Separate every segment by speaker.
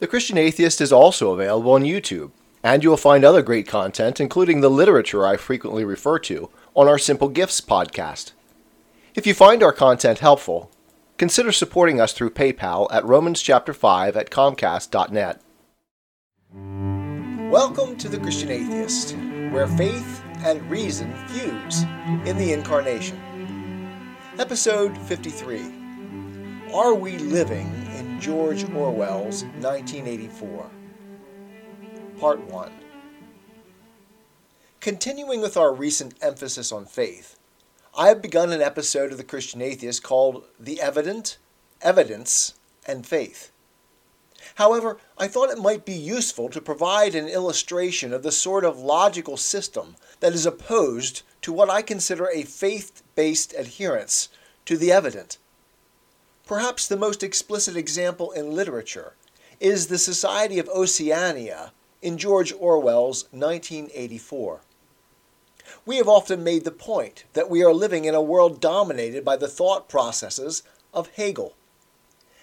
Speaker 1: The Christian Atheist is also available on YouTube, and you will find other great content, including the literature I frequently refer to, on our Simple Gifts podcast. If you find our content helpful, consider supporting us through PayPal at Romans chapter 5 at comcast.net. Welcome to the Christian Atheist, where faith and reason fuse in the Incarnation. Episode 53 Are We Living in George Orwell's 1984? Part 1 Continuing with our recent emphasis on faith, I have begun an episode of the Christian Atheist called The Evident, Evidence, and Faith. However, I thought it might be useful to provide an illustration of the sort of logical system that is opposed to what I consider a faith based adherence to the evident. Perhaps the most explicit example in literature is the Society of Oceania in George Orwell's 1984. We have often made the point that we are living in a world dominated by the thought processes of Hegel.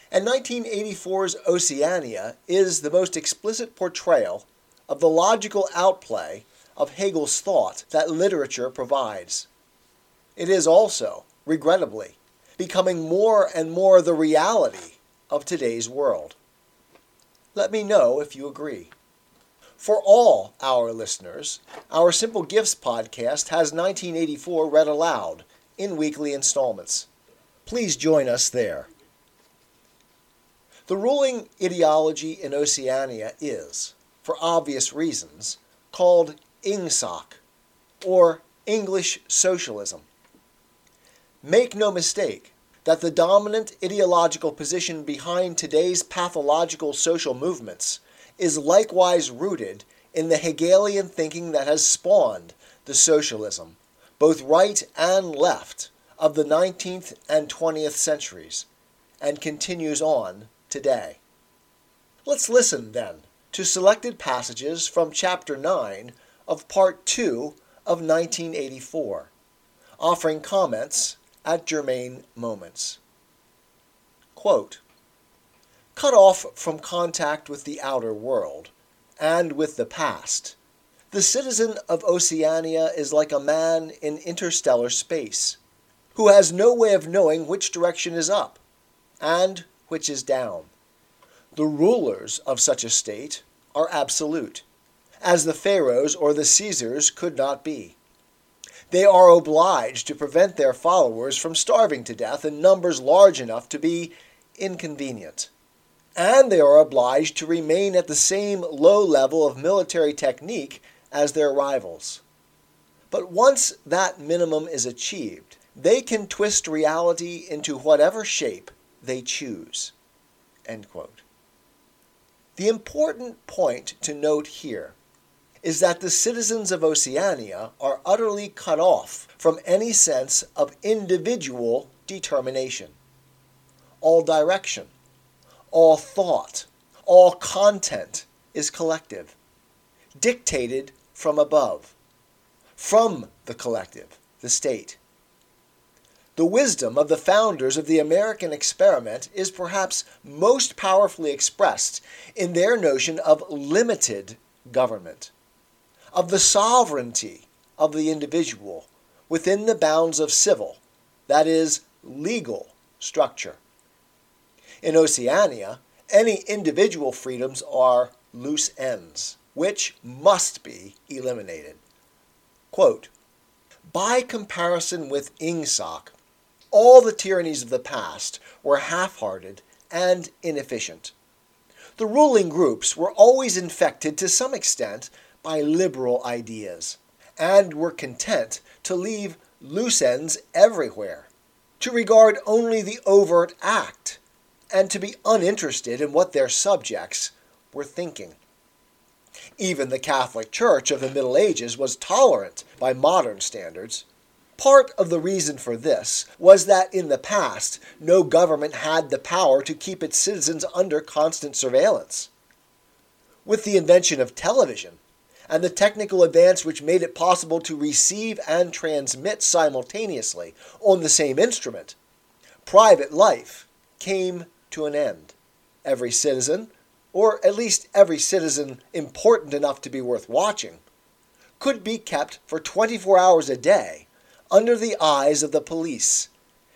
Speaker 1: And 1984's Oceania is the most explicit portrayal of the logical outplay of Hegel's thought that literature provides. It is also, regrettably, becoming more and more the reality of today's world. Let me know if you agree. For all our listeners, our Simple Gifts podcast has 1984 read aloud in weekly installments. Please join us there. The ruling ideology in Oceania is, for obvious reasons, called Ingsoc, or English socialism. Make no mistake that the dominant ideological position behind today's pathological social movements is likewise rooted in the Hegelian thinking that has spawned the socialism, both right and left, of the 19th and 20th centuries, and continues on today. Let's listen, then, to selected passages from Chapter 9 of Part 2 of 1984, offering comments at germane moments. Quote, Cut off from contact with the outer world and with the past, the citizen of Oceania is like a man in interstellar space, who has no way of knowing which direction is up and which is down. The rulers of such a state are absolute, as the pharaohs or the Caesars could not be. They are obliged to prevent their followers from starving to death in numbers large enough to be inconvenient and they are obliged to remain at the same low level of military technique as their rivals. But once that minimum is achieved, they can twist reality into whatever shape they choose. The important point to note here is that the citizens of Oceania are utterly cut off from any sense of individual determination. All direction, all thought, all content is collective, dictated from above, from the collective, the state. The wisdom of the founders of the American experiment is perhaps most powerfully expressed in their notion of limited government, of the sovereignty of the individual within the bounds of civil, that is, legal structure. In Oceania, any individual freedoms are loose ends, which must be eliminated. Quote, By comparison with Ingsoc, all the tyrannies of the past were half hearted and inefficient. The ruling groups were always infected to some extent by liberal ideas and were content to leave loose ends everywhere, to regard only the overt act and to be uninterested in what their subjects were thinking. Even the Catholic Church of the Middle Ages was tolerant by modern standards. Part of the reason for this was that in the past, no government had the power to keep its citizens under constant surveillance. With the invention of television and the technical advance which made it possible to receive and transmit simultaneously on the same instrument, private life came to an end. Every citizen or at least every citizen important enough to be worth watching, could be kept for 24 hours a day under the eyes of the police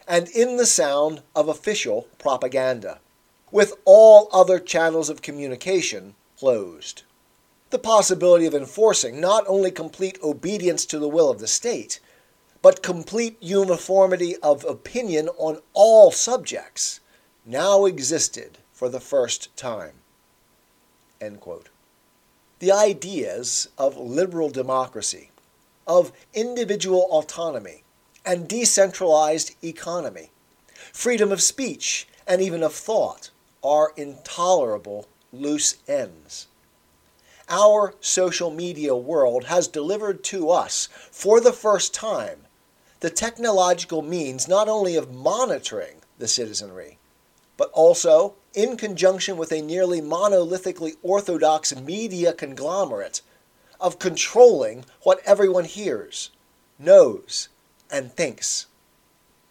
Speaker 1: and in the sound of official propaganda, with all other channels of communication closed. The possibility of enforcing not only complete obedience to the will of the state, but complete uniformity of opinion on all subjects now existed for the first time. The ideas of liberal democracy, of individual autonomy, and decentralized economy, freedom of speech, and even of thought are intolerable loose ends. Our social media world has delivered to us, for the first time, the technological means not only of monitoring the citizenry, but also, in conjunction with a nearly monolithically orthodox media conglomerate, of controlling what everyone hears, knows, and thinks.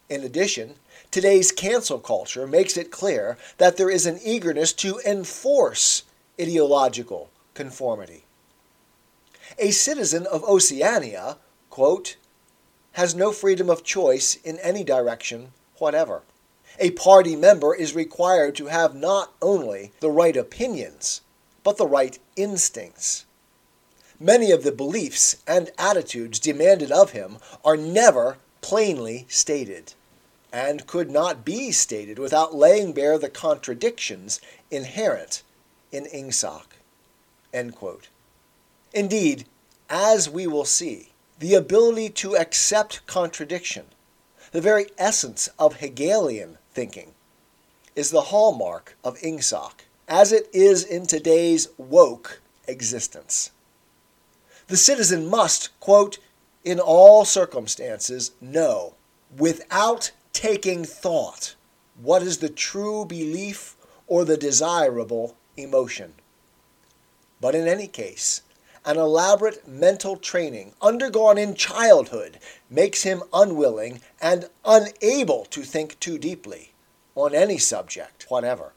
Speaker 1: In addition, today's cancel culture makes it clear that there is an eagerness to enforce ideological conformity. A citizen of Oceania, quote, has no freedom of choice in any direction whatever. A party member is required to have not only the right opinions, but the right instincts. Many of the beliefs and attitudes demanded of him are never plainly stated, and could not be stated without laying bare the contradictions inherent in Ingsoc. Indeed, as we will see, the ability to accept contradiction, the very essence of Hegelian thinking, is the hallmark of Ingsoc, as it is in today's woke existence. The citizen must, quote, in all circumstances, know, without taking thought, what is the true belief or the desirable emotion. But in any case, an elaborate mental training undergone in childhood makes him unwilling and unable to think too deeply on any subject whatever.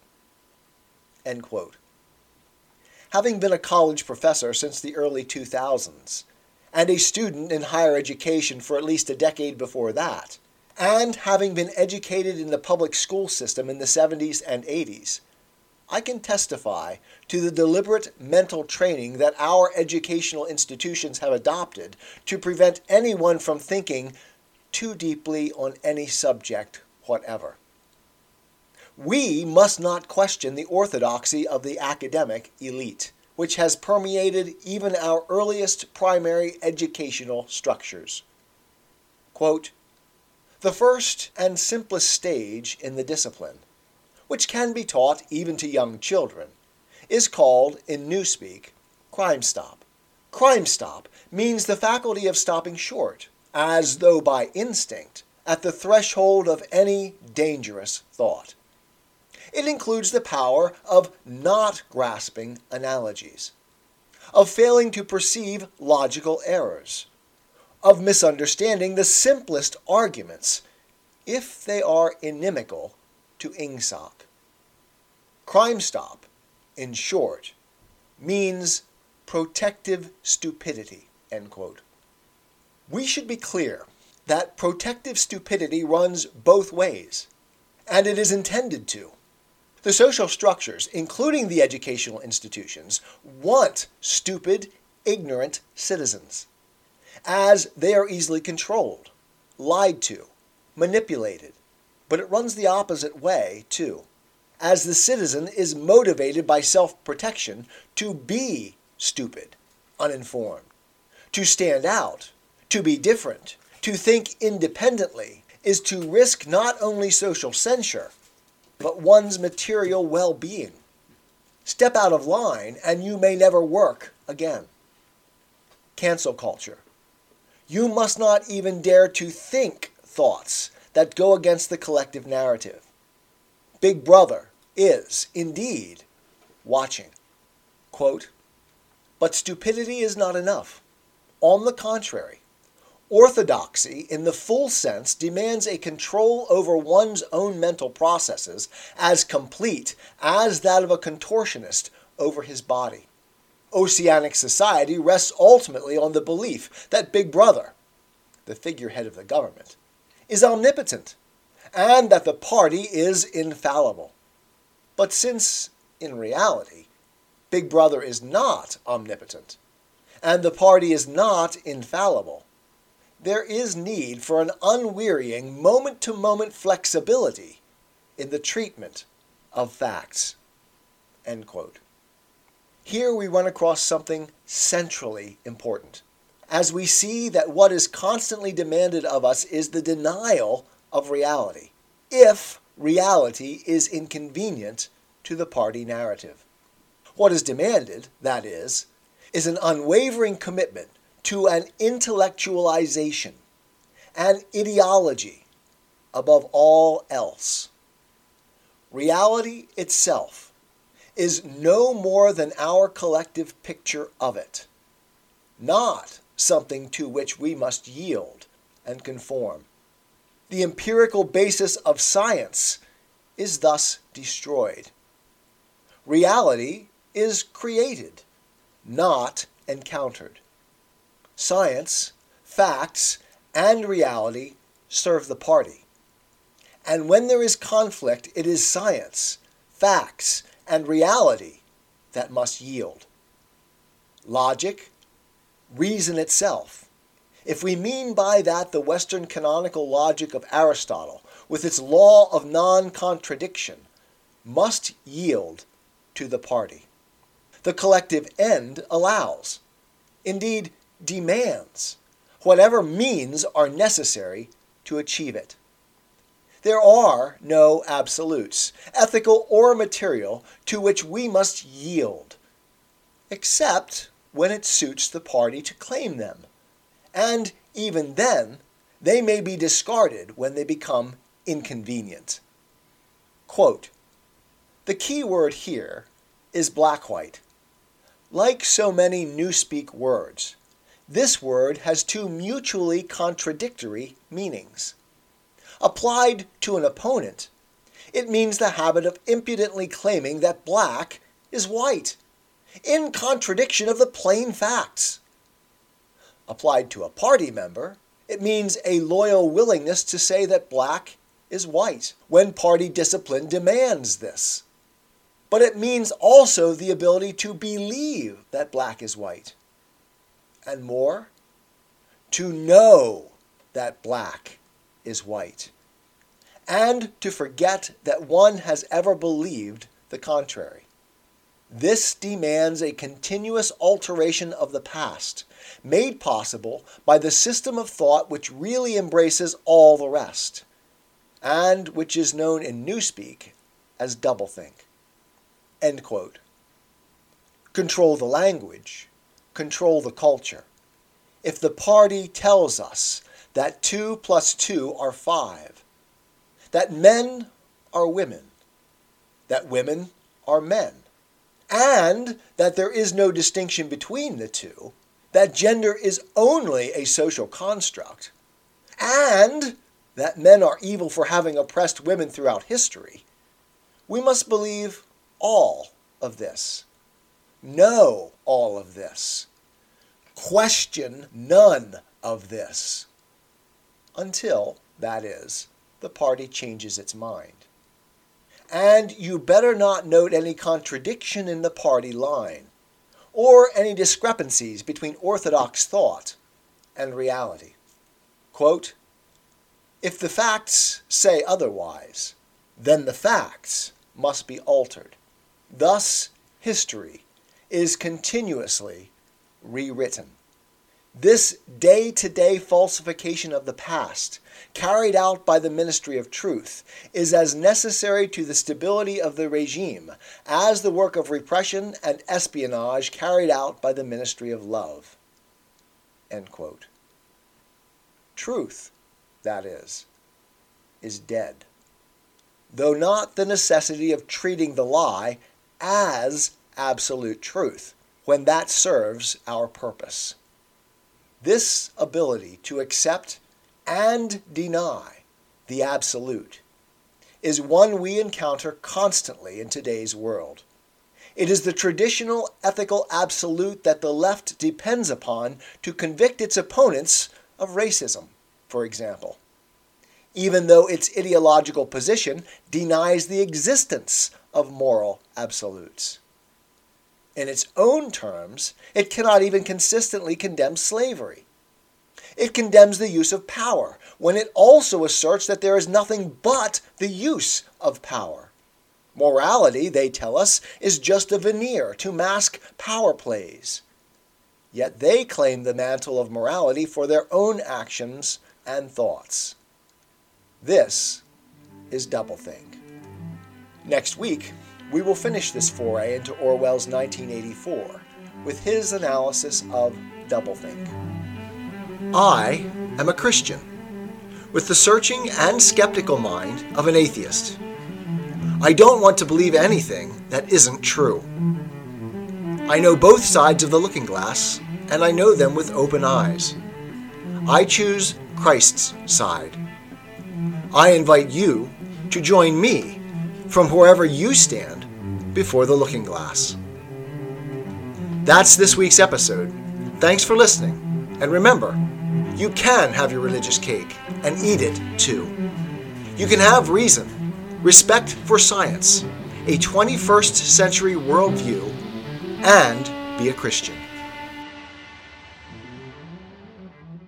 Speaker 1: Having been a college professor since the early 2000s, and a student in higher education for at least a decade before that, and having been educated in the public school system in the 70s and 80s, I can testify to the deliberate mental training that our educational institutions have adopted to prevent anyone from thinking too deeply on any subject whatever. We must not question the orthodoxy of the academic elite, which has permeated even our earliest primary educational structures. Quote, the first and simplest stage in the discipline which can be taught even to young children, is called, in Newspeak, Crime Stop. Crime Stop means the faculty of stopping short, as though by instinct, at the threshold of any dangerous thought. It includes the power of not grasping analogies, of failing to perceive logical errors, of misunderstanding the simplest arguments if they are inimical to Ingsoc. Crime Stop, in short, means protective stupidity. We should be clear that protective stupidity runs both ways, and it is intended to. The social structures, including the educational institutions, want stupid, ignorant citizens, as they are easily controlled, lied to, manipulated, but it runs the opposite way, too, as the citizen is motivated by self protection to be stupid, uninformed, to stand out, to be different, to think independently, is to risk not only social censure, but one's material well being. Step out of line and you may never work again. Cancel culture. You must not even dare to think thoughts that go against the collective narrative. Big Brother is, indeed, watching. Quote, but stupidity is not enough. On the contrary, Orthodoxy, in the full sense, demands a control over one's own mental processes as complete as that of a contortionist over his body. Oceanic society rests ultimately on the belief that Big Brother, the figurehead of the government, is omnipotent and that the party is infallible. But since, in reality, Big Brother is not omnipotent, and the party is not infallible, there is need for an unwearying, moment to moment flexibility in the treatment of facts. Here we run across something centrally important, as we see that what is constantly demanded of us is the denial of reality, if reality is inconvenient to the party narrative. What is demanded, that is, is an unwavering commitment to an intellectualization, an ideology above all else. Reality itself is no more than our collective picture of it, not something to which we must yield and conform. The empirical basis of science is thus destroyed. Reality is created, not encountered. Science, facts, and reality serve the party. And when there is conflict, it is science, facts, and reality that must yield. Logic, reason itself. If we mean by that the Western canonical logic of Aristotle, with its law of non contradiction, must yield to the party. The collective end allows, indeed, demands, whatever means are necessary to achieve it. There are no absolutes, ethical or material, to which we must yield, except when it suits the party to claim them. And even then, they may be discarded when they become inconvenient. Quote, the key word here is black white. Like so many Newspeak words, this word has two mutually contradictory meanings. Applied to an opponent, it means the habit of impudently claiming that black is white, in contradiction of the plain facts. Applied to a party member, it means a loyal willingness to say that black is white when party discipline demands this. But it means also the ability to believe that black is white. And more, to know that black is white and to forget that one has ever believed the contrary. This demands a continuous alteration of the past, made possible by the system of thought which really embraces all the rest, and which is known in Newspeak as doublethink. End quote. Control the language, control the culture. If the party tells us that 2 plus 2 are 5, that men are women, that women are men, and that there is no distinction between the two, that gender is only a social construct, and that men are evil for having oppressed women throughout history, we must believe all of this, know all of this, question none of this, until, that is, the party changes its mind. And you better not note any contradiction in the party line, or any discrepancies between orthodox thought and reality. Quote, if the facts say otherwise, then the facts must be altered. Thus, history is continuously rewritten. This day to day falsification of the past, carried out by the Ministry of Truth, is as necessary to the stability of the regime as the work of repression and espionage carried out by the Ministry of Love. Truth, that is, is dead, though not the necessity of treating the lie as absolute truth when that serves our purpose. This ability to accept and deny the absolute is one we encounter constantly in today's world. It is the traditional ethical absolute that the left depends upon to convict its opponents of racism, for example, even though its ideological position denies the existence of moral absolutes. In its own terms, it cannot even consistently condemn slavery. It condemns the use of power when it also asserts that there is nothing but the use of power. Morality, they tell us, is just a veneer to mask power plays. Yet they claim the mantle of morality for their own actions and thoughts. This is doublethink. Next week, we will finish this foray into Orwell's 1984 with his analysis of doublethink. I am a Christian, with the searching and skeptical mind of an atheist. I don't want to believe anything that isn't true. I know both sides of the looking glass, and I know them with open eyes. I choose Christ's side. I invite you to join me from wherever you stand before the looking glass. That's this week's episode. Thanks for listening. And remember, you can have your religious cake and eat it too. You can have reason respect for science, a 21st century worldview, and be a Christian.